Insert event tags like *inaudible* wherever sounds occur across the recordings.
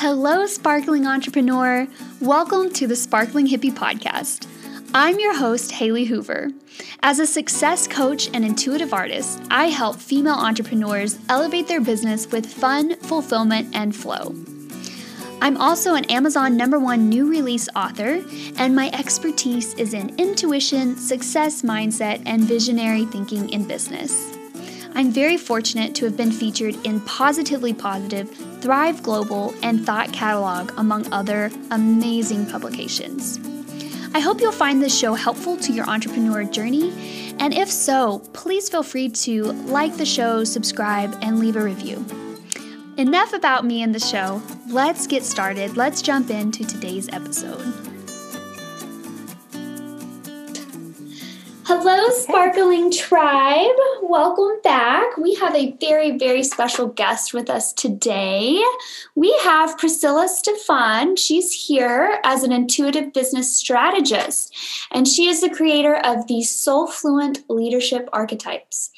Hello, sparkling entrepreneur. Welcome to the Sparkling Hippie Podcast. I'm your host, Haley Hoover. As a success coach and intuitive artist, I help female entrepreneurs elevate their business with fun, fulfillment, and flow. I'm also an Amazon number one new release author, and my expertise is in intuition, success mindset, and visionary thinking in business. I'm very fortunate to have been featured in Positively Positive, Thrive Global, and Thought Catalog, among other amazing publications. I hope you'll find this show helpful to your entrepreneur journey, and if so, please feel free to like the show, subscribe, and leave a review. Enough about me and the show. Let's get started. Let's jump into today's episode. Hello, Sparkling Tribe. Welcome back. We have a very, very special guest with us today. We have Priscilla Stephan. She's here as an intuitive business strategist, and she is the creator of the Soulfluent Leadership Archetypes.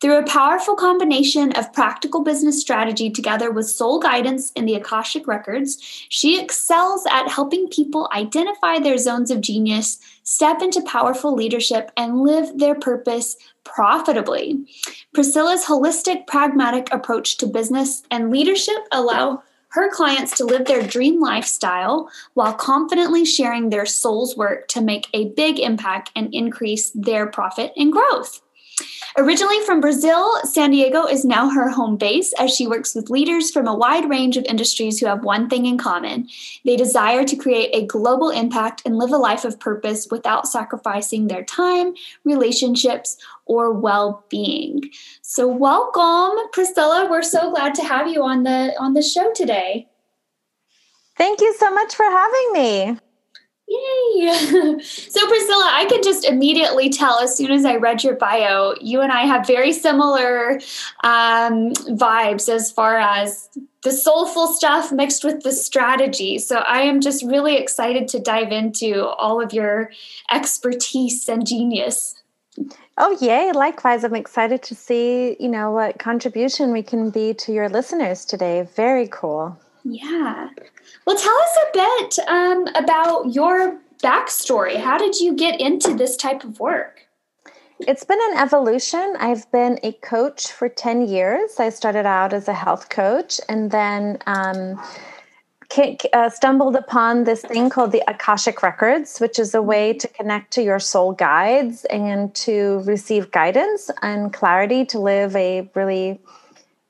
Through a powerful combination of practical business strategy together with soul guidance in the Akashic Records, she excels at helping people identify their zones of genius step into powerful leadership, and live their purpose profitably. Priscilla's holistic, pragmatic approach to business and leadership allow her clients to live their dream lifestyle while confidently sharing their soul's work to make a big impact and increase their profit and growth. Originally from Brazil, San Diego is now her home base as she works with leaders from a wide range of industries who have one thing in common. They desire to create a global impact and live a life of purpose without sacrificing their time, relationships, or well-being. So welcome, Priscilla. We're so glad to have you on the on the show today. Thank you so much for having me. Yay! *laughs* so, I can just immediately tell as soon as I read your bio, you and I have very similar um, vibes as far as the soulful stuff mixed with the strategy. So, I am just really excited to dive into all of your expertise and genius. Oh, yay. Likewise, I'm excited to see, you know, what contribution we can be to your listeners today. Very cool. Yeah. Well, tell us a bit um, about your backstory. How did you get into this type of work? It's been an evolution. I've been a coach for 10 years. I started out as a health coach and then um, uh, stumbled upon this thing called the Akashic Records, which is a way to connect to your soul guides and to receive guidance and clarity to live a really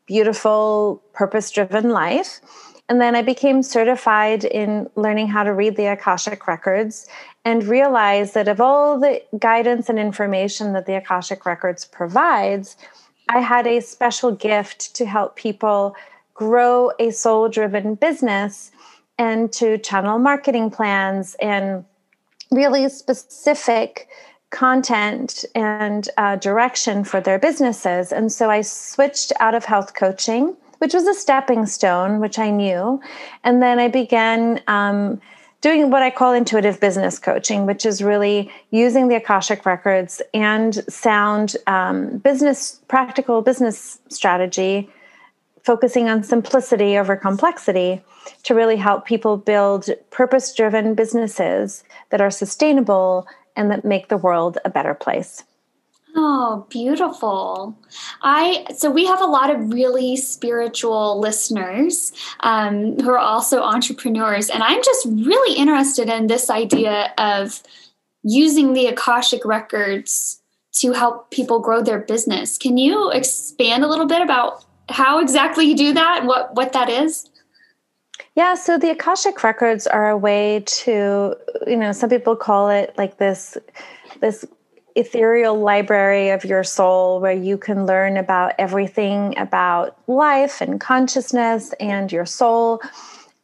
beautiful, purpose driven life. And then I became certified in learning how to read the Akashic Records and realized that of all the guidance and information that the Akashic Records provides, I had a special gift to help people grow a soul driven business and to channel marketing plans and really specific content and uh, direction for their businesses. And so I switched out of health coaching which was a stepping stone, which I knew. And then I began um, doing what I call intuitive business coaching, which is really using the Akashic records and sound um, business, practical business strategy, focusing on simplicity over complexity to really help people build purpose driven businesses that are sustainable and that make the world a better place. Oh, beautiful. I so we have a lot of really spiritual listeners um, who are also entrepreneurs, and I'm just really interested in this idea of using the Akashic records to help people grow their business. Can you expand a little bit about how exactly you do that and what what that is? Yeah, so the Akashic records are a way to, you know, some people call it like this this ethereal library of your soul where you can learn about everything about life and consciousness and your soul.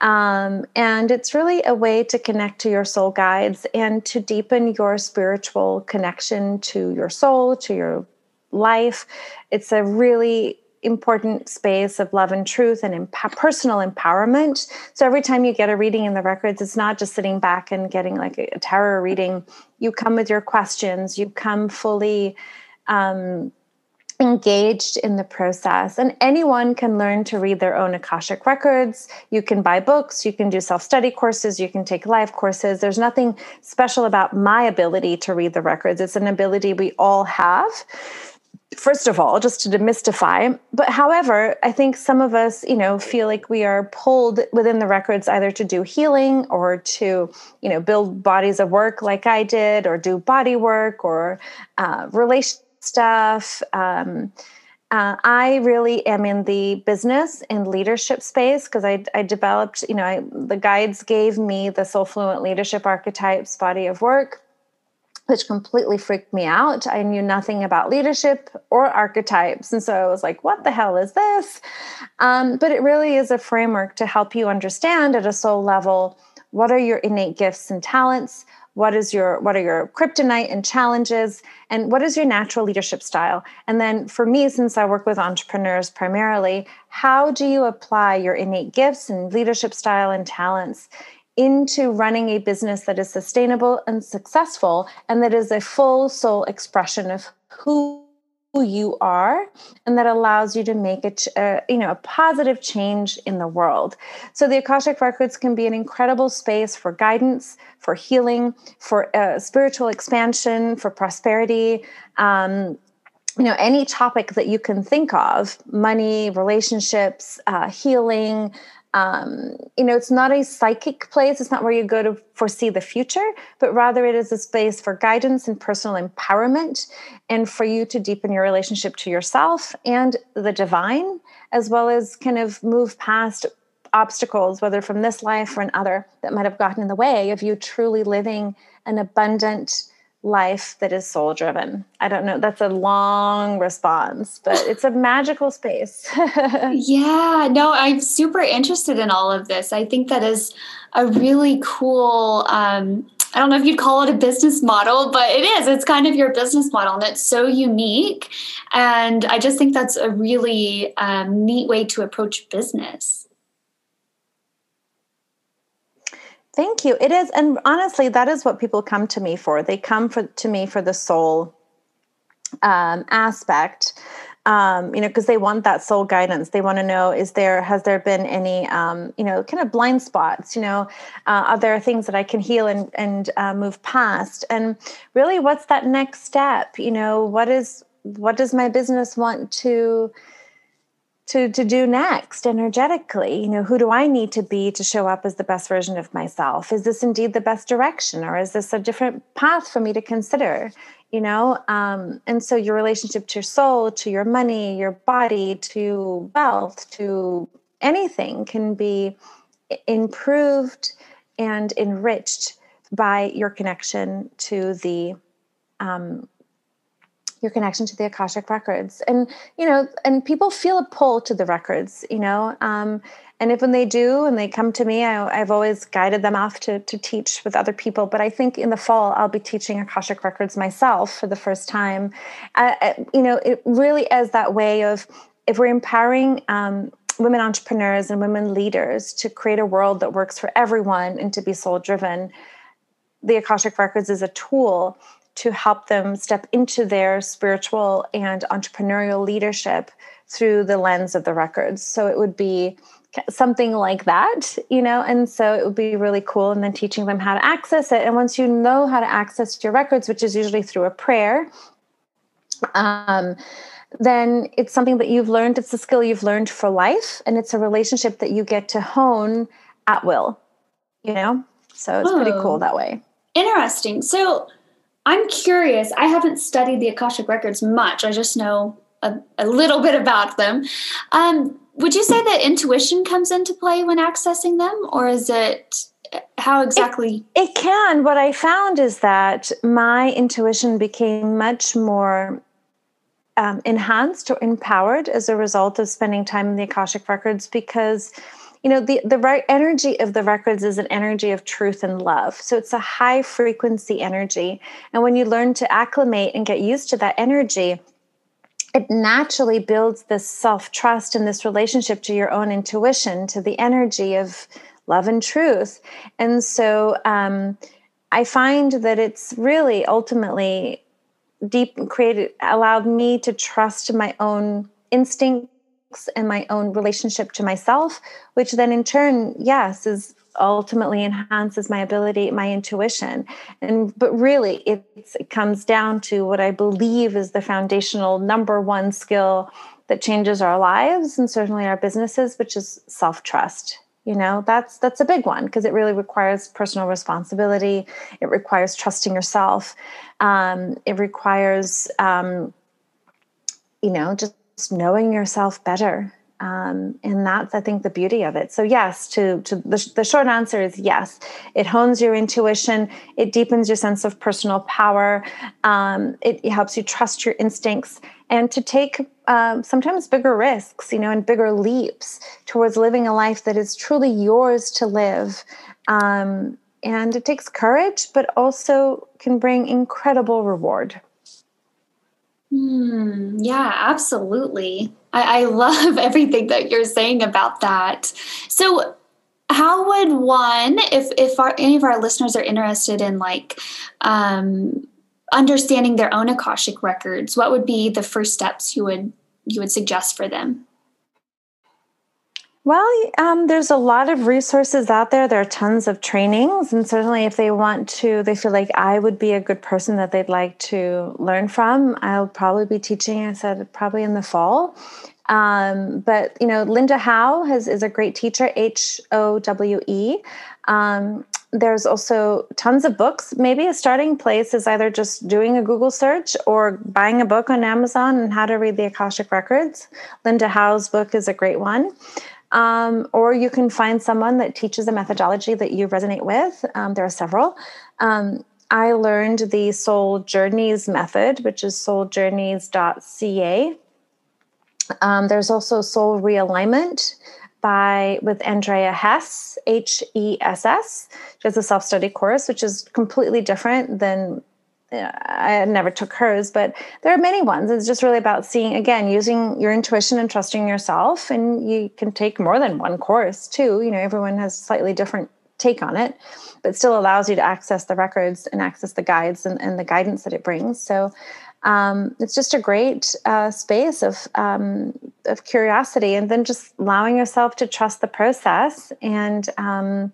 Um, and it's really a way to connect to your soul guides and to deepen your spiritual connection to your soul, to your life. It's a really important space of love and truth and personal empowerment. So every time you get a reading in the records, it's not just sitting back and getting like a, a tarot reading. You come with your questions. You come fully um, engaged in the process. And anyone can learn to read their own akashic records. You can buy books. You can do self-study courses. You can take live courses. There's nothing special about my ability to read the records. It's an ability we all have first of all just to demystify. But however i think some of us you know feel like we are pulled within the records either to do healing or to you know build bodies of work like i did or do body work or uh, relation stuff. Um, uh, I really am in the business and leadership space because I, I, developed, you know, I, the guides gave me the Soulfluent leadership archetypes body of work which completely freaked me out. I knew nothing about leadership or archetypes. And so I was like, what the hell is this? Um, but it really is a framework to help you understand at a soul level what are your innate gifts and talents what is your what are your kryptonite and challenges and what is your natural leadership style and then for me since i work with entrepreneurs primarily how do you apply your innate gifts and leadership style and talents into running a business that is sustainable and successful and that is a full soul expression of who you are and that allows you to make a, uh, you know a positive change in the world. So the akashic records can be an incredible space for guidance for healing for uh, spiritual expansion for prosperity um, you know any topic that you can think of money relationships uh, healing um, you know, it's not a psychic place. It's not where you go to foresee the future, but rather it is a space for guidance and personal empowerment and for you to deepen your relationship to yourself and the divine, as well as kind of move past obstacles, whether from this life or another, that might have gotten in the way of you truly living an abundant, life that is soul driven? I don't know. That's a long response, but *laughs* it's a magical space. *laughs* yeah, no, I'm super interested in all of this. I think that is a really cool. Um, I don't know if you'd call it a business model, but it is. It's kind of your business model, and it's so unique. And I just think that's a really um, neat way to approach business. Thank you. It is, and honestly, that is what people come to me for. They come for to me for the soul um, aspect. Um, you know, because they want that soul guidance. They want to know: is there has there been any, um, you know, kind of blind spots? You know, uh, are there things that I can heal and and uh, move past? And really, what's that next step? You know, what is what does my business want to to to do next energetically? You know who do i need to be to show up as the best version of myself? Is this indeed the best direction or is this a different path for me to consider? You know um, and so your relationship to your soul to your money your body to wealth to anything can be improved and enriched by your connection to the um, your connection to the akashic records. And you know and people feel a pull to the records you know um, and if when they do and they come to me I, have always guided them off to, to teach with other people. But i think in the fall i'll be teaching akashic records myself for the first time. Uh, uh you know it really is that way of if we're empowering um, women entrepreneurs and women leaders to create a world that works for everyone and to be soul driven the akashic records is a tool to help them step into their spiritual and entrepreneurial leadership through the lens of the records. So it would be something like that, you know, and so it would be really cool. And then teaching them how to access it. And once you know how to access your records, which is usually through a prayer, um, then it's something that you've learned. It's a skill you've learned for life, and it's a relationship that you get to hone at will, you know? So it's oh, pretty cool oh. that way. Interesting. So I'm curious. I haven't studied the Akashic Records much. I just know a, a little bit about them. Um, would you say that intuition comes into play when accessing them, or is it how exactly? It, it can. What I found is that my intuition became much more um, enhanced or empowered as a result of spending time in the Akashic Records because you know the the right energy of the records is an energy of truth and love. So it's a high frequency energy. And when you learn to acclimate and get used to that energy it naturally builds this self trust and this relationship to your own intuition to the energy of love and truth. And so um, i find that it's really ultimately deep created allowed me to trust my own instincts and my own relationship to myself which then in turn yes is ultimately enhances my ability my intuition. And but really it comes down to what i believe is the foundational number one skill that changes our lives and certainly our businesses which is self-trust you know? That's that's a big one because it really requires personal responsibility. It requires trusting yourself. Um, it requires um, you know just knowing yourself better. Um, and that's i think the beauty of it. So yes to, to the, the short answer is yes. It hones your intuition. It deepens your sense of personal power. Um, it, it, helps you trust your instincts and to take um, sometimes bigger risks you know and bigger leaps towards living a life that is truly yours to live. Um, and it takes courage but also can bring incredible reward Hmm, yeah, absolutely. I, I *laughs* love everything that you're saying about that. So, how would one, if if our, any of our listeners are interested in like um, understanding their own akashic records, what would be the first steps you would you would suggest for them? Well, um, there's a lot of resources out there. There are tons of trainings, and certainly, if they want to, they feel like I would be a good person that they'd like to learn from. I'll probably be teaching. I said probably in the fall, um, but you know, Linda Howe has, is a great teacher. H O W E. Um, there's also tons of books. Maybe a starting place is either just doing a Google search or buying a book on Amazon and how to read the Akashic Records. Linda Howe's book is a great one. Um, or you can find someone that teaches a methodology that you resonate with. Um, there are several. Um, I learned the Soul Journeys method, which is souljourneys.ca. Um, there's also Soul Realignment by with Andrea Hess, H E S S. She has a self study course, which is completely different than I never took hers, but there are many ones. It's just really about seeing, again, using your intuition and trusting yourself. And you can take more than one course too. You know, everyone has slightly different take on it, but still allows you to access the records and access the guides and, and the guidance that it brings. So um, it's just a great uh, space of um, of curiosity, and then just allowing yourself to trust the process. And um,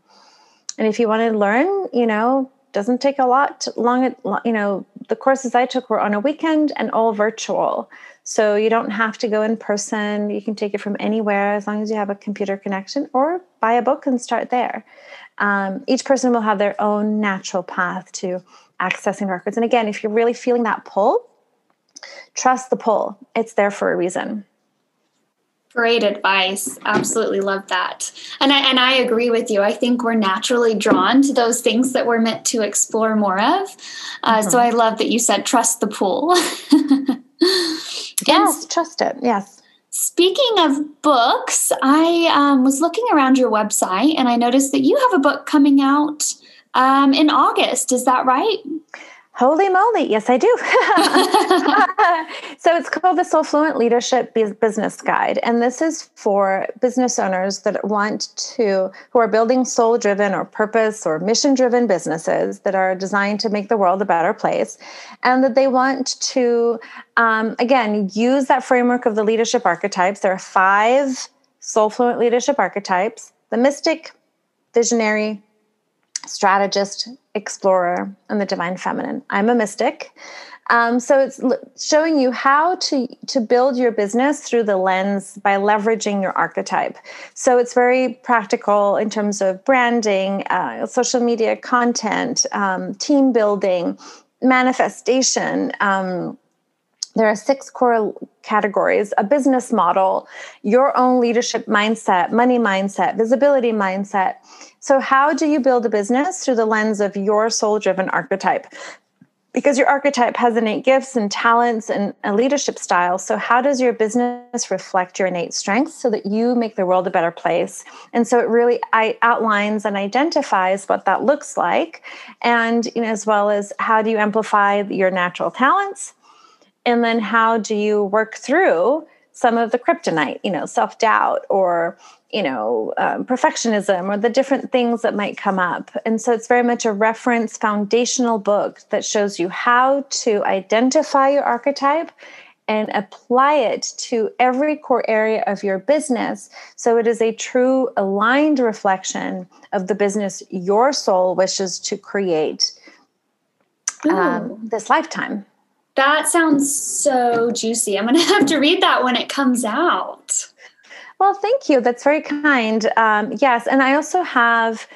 and if you want to learn, you know, doesn't take a lot long you know the courses i took were on a weekend and all virtual. So you don't have to go in person. You can take it from anywhere as long as you have a computer connection or buy a book and start there. Um, each person will have their own natural path to accessing records. And again if you're really feeling that pull trust the pull. It's there for a reason Great advice. Absolutely love that. And I and I agree with you. I think we're naturally drawn to those things that we're meant to explore more of. Uh, mm-hmm. So I love that you said trust the pool. *laughs* yes, trust it. Yes. Speaking of books, I um, was looking around your website and I noticed that you have a book coming out um, in August. Is that right? Holy moly, yes, I do. *laughs* *laughs* so it's called the Soulfluent Leadership Business Guide. And this is for business owners that want to, who are building soul driven or purpose or mission driven businesses that are designed to make the world a better place. And that they want to, um, again, use that framework of the leadership archetypes. There are five Soulfluent leadership archetypes the mystic, visionary, strategist, explorer, and the divine feminine. I'm a mystic. Um, so it's showing you how to to build your business through the lens by leveraging your archetype. So it's very practical in terms of branding, uh, social media content, um, team building, manifestation. Um, there are six core categories a business model, your own leadership mindset, money mindset, visibility mindset. So, how do you build a business through the lens of your soul driven archetype? Because your archetype has innate gifts and talents and a leadership style. So, how does your business reflect your innate strengths so that you make the world a better place? And so, it really outlines and identifies what that looks like, and you know, as well as how do you amplify your natural talents and then how do you work through some of the kryptonite, you know, self doubt or, you know, um, perfectionism or the different things that might come up. And so it's very much a reference foundational book that shows you how to identify your archetype and apply it to every core area of your business so it is a true aligned reflection of the business your soul wishes to create um, this lifetime. That sounds so juicy. I'm going *laughs* to have to read that when it comes out. Well, thank you. That's very kind. Um, yes. And I also have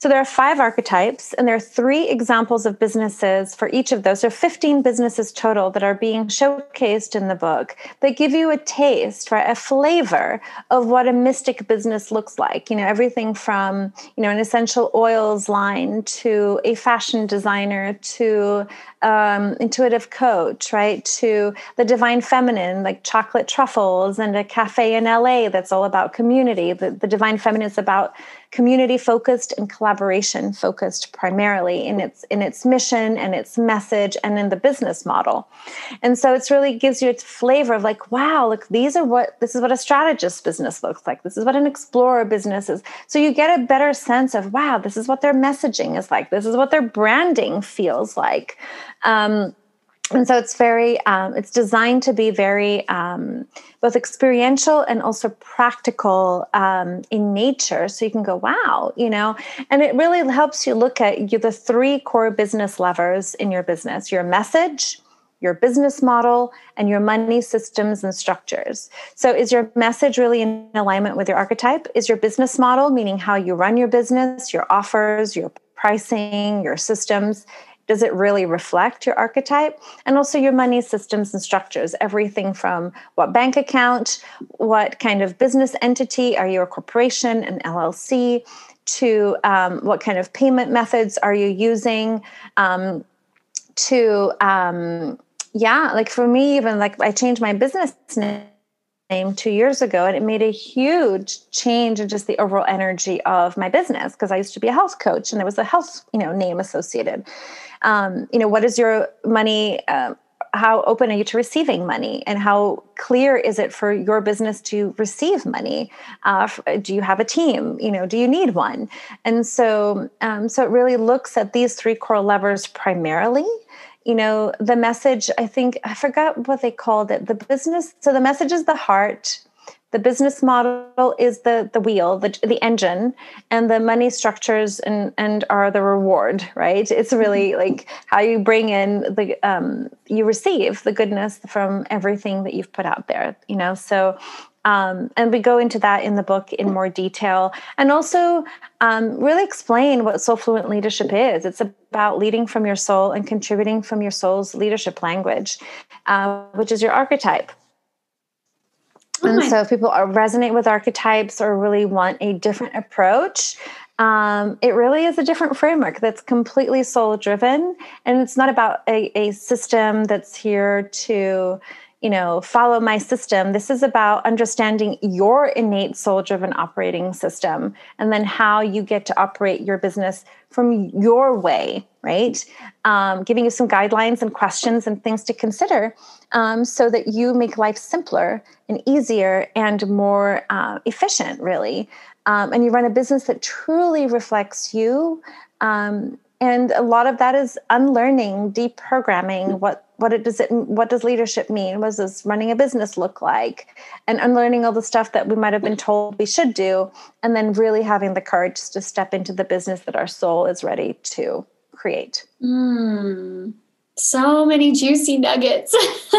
so there are five archetypes, and there are three examples of businesses for each of those. So 15 businesses total that are being showcased in the book that give you a taste, right, a flavor of what a mystic business looks like. You know, everything from, you know, an essential oils line to a fashion designer to um, intuitive coach, right, to the divine feminine, like chocolate truffles, and a cafe in LA that's all about community. The, the divine feminine is about community focused and collaboration focused primarily in its in its mission and its message and in the business model. And so it's really gives you its flavor of like wow look these are what this is what a strategist business looks like. This is what an explorer business is. So you get a better sense of wow this is what their messaging is like. This is what their branding feels like. Um, and so it's very um, it's designed to be very um, both experiential and also practical um, in nature so you can go wow you know and it really helps you look at you, the three core business levers in your business your message your business model and your money systems and structures. So, is your message really in alignment with your archetype? Is your business model, meaning how you run your business, your offers, your pricing, your systems, does it really reflect your archetype? And also your money systems and structures everything from what bank account what kind of business entity are you a corporation an llc to um, what kind of payment methods are you using um, to um, yeah like for me even like i changed my business name name two years ago and it made a huge change in just the overall energy of my business because i used to be a health coach and there was a health you know name associated. Um, you know what is your money uh, how open are you to receiving money? And how clear is it for your business to receive money? Uh, do you have a team? You know do you need one? And so um, so it really looks at these three core levers primarily you know the message i think i forgot what they called it. The business so the message is the heart. The business model is the the wheel the, the engine and the money structures and and are the reward right? It's really mm-hmm. like how you bring in the um you receive the goodness from everything that you've put out there you know? So um, and we go into that in the book in more detail and also um, really explain what Soulfluent leadership is. It's about leading from your soul and contributing from your soul's leadership language uh, which is your archetype. Oh and so, if people are, resonate with archetypes or really want a different approach, um, it really is a different framework that's completely soul driven. And it's not about a, a system that's here to you know, follow my system. This is about understanding your innate soul driven operating system and then how you get to operate your business from your way, right? Um, giving you some guidelines and questions and things to consider um, so that you make life simpler and easier and more uh, efficient, really. Um, and you run a business that truly reflects you. Um, and a lot of that is unlearning, deprogramming what what it does it what does leadership mean? What does running a business look like? And unlearning all the stuff that we might have been told we should do and then really having the courage to step into the business that our soul is ready to create. Mm, so many juicy nuggets. *laughs*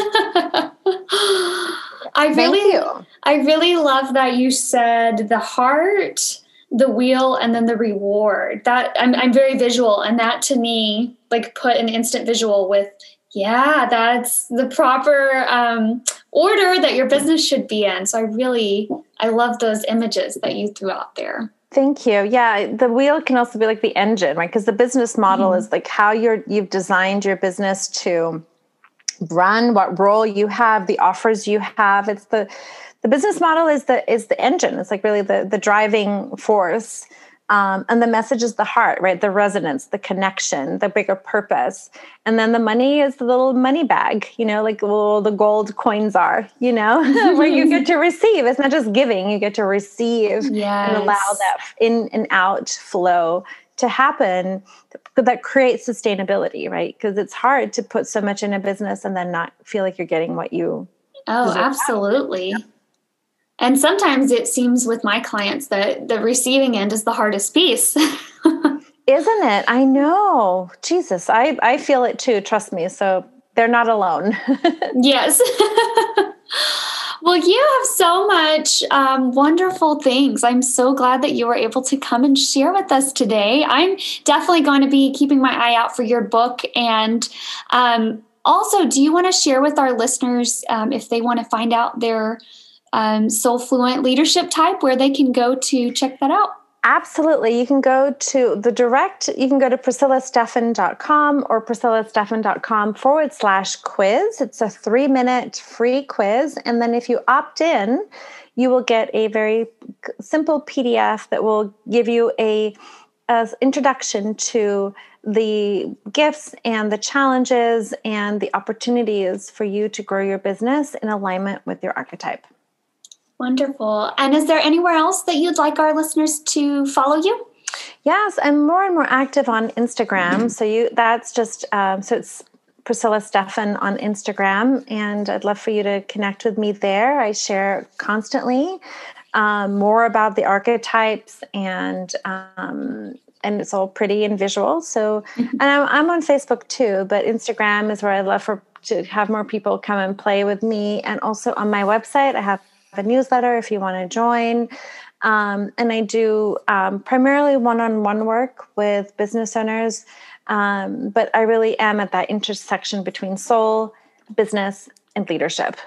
I really i really love that you said the heart the wheel and then the reward that I'm, I'm very visual and that to me like put an instant visual with yeah, that's the proper um, order that your business should be in. So I really, I love those images that you threw out there. Thank you. Yeah, the wheel can also be like the engine, right? Because the business model mm-hmm. is like how you're you've designed your business to run, what role you have, the offers you have. It's the the business model is the is the engine. It's like really the the driving force Um, and the message is the heart, right? The resonance, the connection, the bigger purpose. And then the money is the little money bag, you know, like well, the gold coins are, you know, *laughs* where you get to *laughs* receive. It's not just giving, you get to receive yes. and allow that in and out flow to happen that creates sustainability, right? Because it's hard to put so much in a business and then not feel like you're getting what you. Oh, absolutely. And sometimes it seems with my clients that the receiving end is the hardest piece. *laughs* Isn't it? I know. Jesus, I, I feel it too. Trust me. So they're not alone. *laughs* yes. *laughs* well, you have so much um, wonderful things. I'm so glad that you were able to come and share with us today. I'm definitely going to be keeping my eye out for your book. And um, also, do you want to share with our listeners um, if they want to find out their um, Soulfluent leadership type where they can go to check that out? Absolutely. You can go to the direct, you can go to priscillastephan.com or priscillastephan.com forward slash quiz. It's a three minute free quiz. And then if you opt in, you will get a very simple PDF that will give you a, a introduction to the gifts and the challenges and the opportunities for you to grow your business in alignment with your archetype. Wonderful. And is there anywhere else that you'd like our listeners to follow you? Yes, I'm more and more active on Instagram. Mm-hmm. So you that's just um, so it's Priscilla Stephan on Instagram, and I'd love for you to connect with me there. I share constantly um, more about the archetypes and um, and it's all pretty and visual. So, mm-hmm. and I'm, I'm on Facebook too, but Instagram is where I love for to have more people come and play with me. And also on my website, I have a newsletter if you want to join. Um, and I do um, primarily one on one work with business owners, um, but I really am at that intersection between soul, business, and leadership.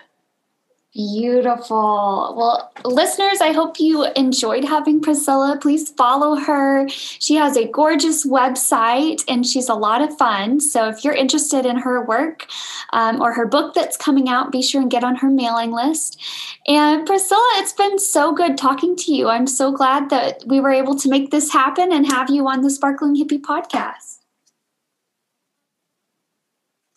Beautiful. Well, listeners, I hope you enjoyed having Priscilla. Please follow her. She has a gorgeous website and she's a lot of fun. So if you're interested in her work um, or her book that's coming out, be sure and get on her mailing list. And Priscilla, it's been so good talking to you. I'm so glad that we were able to make this happen and have you on the Sparkling Hippie podcast.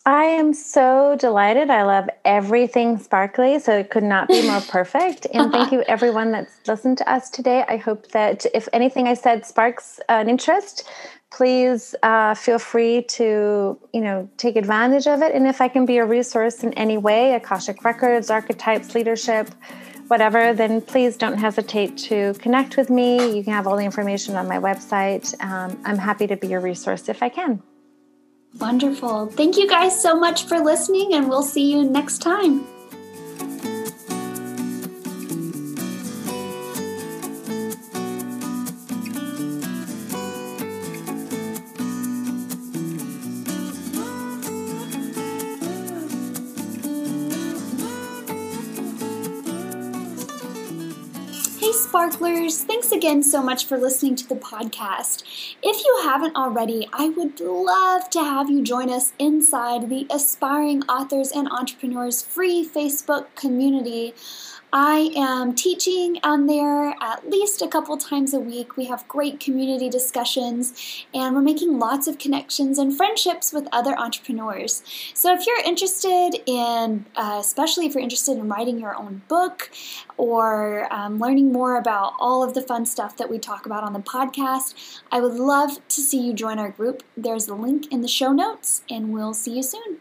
I am so delighted. I love everything sparkly, so it could not be more *laughs* perfect. And thank you, everyone that's listened to us today. I hope that if anything I said sparks an interest, please uh, feel free to you know take advantage of it. And if I can be a resource in any way, Akashic Records, archetypes, leadership, whatever, then please don't hesitate to connect with me. You can have all the information on my website. Um, I'm happy to be a resource if I can. Wonderful. Thank you guys so much for listening, and we'll see you next time. Sparklers, thanks again so much for listening to the podcast. If you haven't already, I would love to have you join us inside the Aspiring Authors and Entrepreneurs free Facebook community. I am teaching on there at least a couple times a week. We have great community discussions and we're making lots of connections and friendships with other entrepreneurs. So, if you're interested in, uh, especially if you're interested in writing your own book or um, learning more about all of the fun stuff that we talk about on the podcast, I would love to see you join our group. There's a link in the show notes, and we'll see you soon.